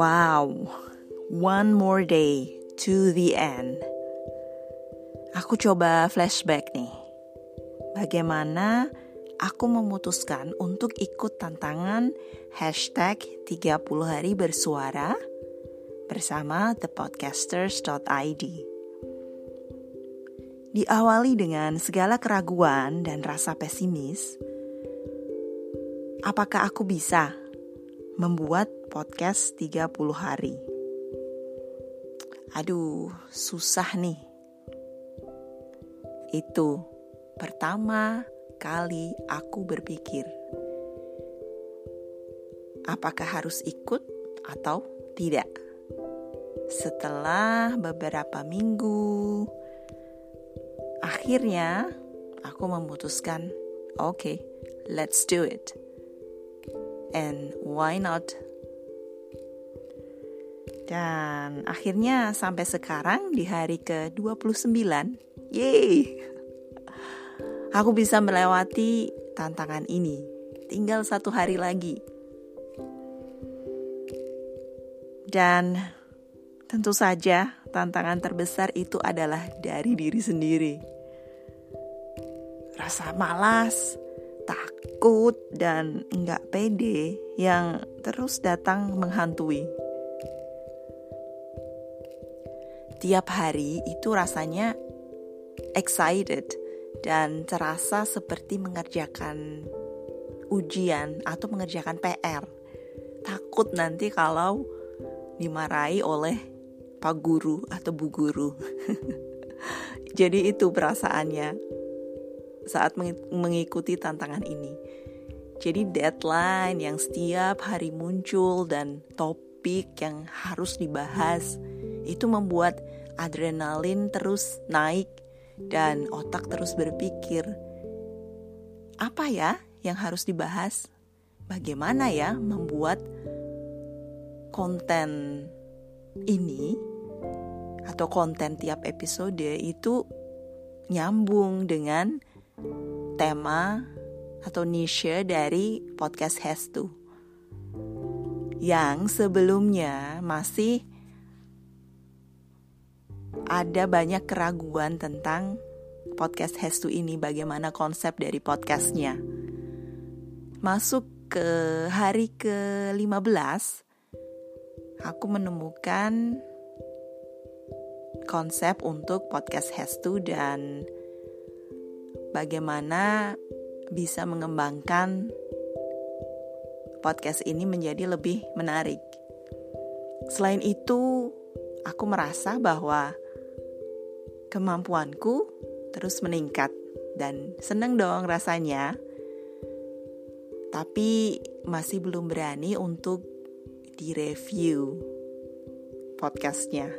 Wow, one more day to the end. Aku coba flashback nih. Bagaimana aku memutuskan untuk ikut tantangan hashtag 30 hari bersuara bersama thepodcasters.id. Diawali dengan segala keraguan dan rasa pesimis, apakah aku bisa membuat podcast 30 hari. Aduh, susah nih. Itu pertama kali aku berpikir, apakah harus ikut atau tidak. Setelah beberapa minggu, akhirnya aku memutuskan, oke, okay, let's do it. And why not dan akhirnya sampai sekarang di hari ke-29, yeay! Aku bisa melewati tantangan ini. Tinggal satu hari lagi. Dan tentu saja tantangan terbesar itu adalah dari diri sendiri. Rasa malas, takut, dan nggak pede yang terus datang menghantui. Tiap hari itu rasanya excited dan terasa seperti mengerjakan ujian atau mengerjakan PR. Takut nanti kalau dimarahi oleh pak guru atau bu guru. Jadi itu perasaannya saat mengikuti tantangan ini. Jadi deadline yang setiap hari muncul dan topik yang harus dibahas itu membuat adrenalin terus naik dan otak terus berpikir, apa ya yang harus dibahas? Bagaimana ya membuat konten ini atau konten tiap episode itu nyambung dengan tema atau niche dari podcast Has To yang sebelumnya masih ada banyak keraguan tentang podcast Hestu ini, bagaimana konsep dari podcastnya. Masuk ke hari ke-15, aku menemukan konsep untuk podcast Hestu dan bagaimana bisa mengembangkan podcast ini menjadi lebih menarik. Selain itu, aku merasa bahwa kemampuanku terus meningkat dan seneng dong rasanya. Tapi masih belum berani untuk direview podcastnya.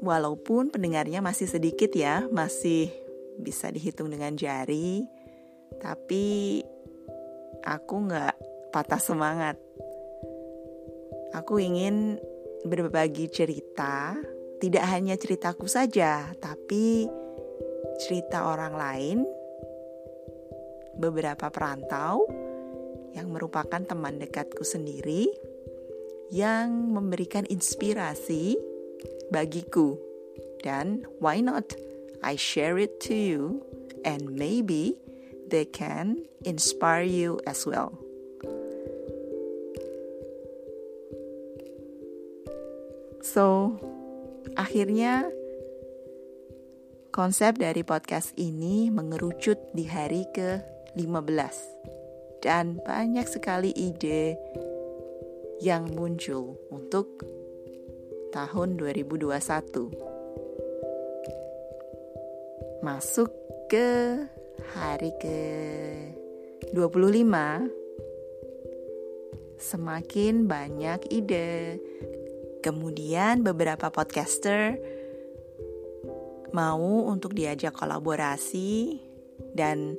Walaupun pendengarnya masih sedikit ya, masih bisa dihitung dengan jari, tapi aku nggak patah semangat. Aku ingin berbagi cerita, tidak hanya ceritaku saja, tapi cerita orang lain, beberapa perantau yang merupakan teman dekatku sendiri yang memberikan inspirasi bagiku. Dan why not? I share it to you and maybe they can inspire you as well. So, akhirnya konsep dari podcast ini mengerucut di hari ke-15 dan banyak sekali ide yang muncul untuk tahun 2021. Masuk ke hari ke 25 semakin banyak ide. Kemudian beberapa podcaster mau untuk diajak kolaborasi dan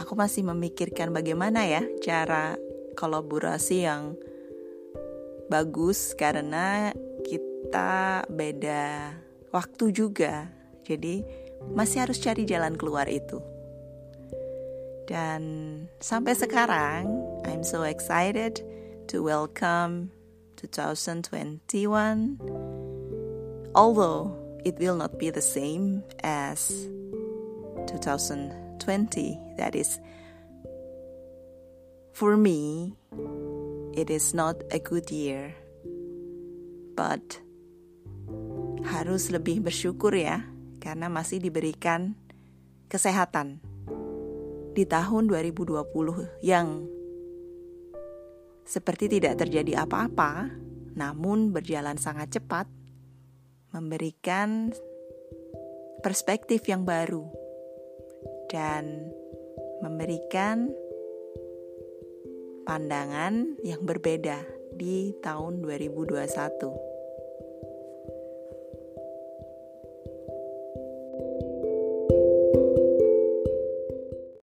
aku masih memikirkan bagaimana ya cara kolaborasi yang bagus karena kita beda waktu juga. Jadi masih harus cari jalan keluar itu. Dan sampai sekarang I'm so excited to welcome 2021. Although it will not be the same as 2020, that is, for me, it is not a good year, but harus lebih bersyukur ya, karena masih diberikan kesehatan di tahun 2020 yang seperti tidak terjadi apa-apa, namun berjalan sangat cepat, memberikan perspektif yang baru dan memberikan pandangan yang berbeda di tahun 2021.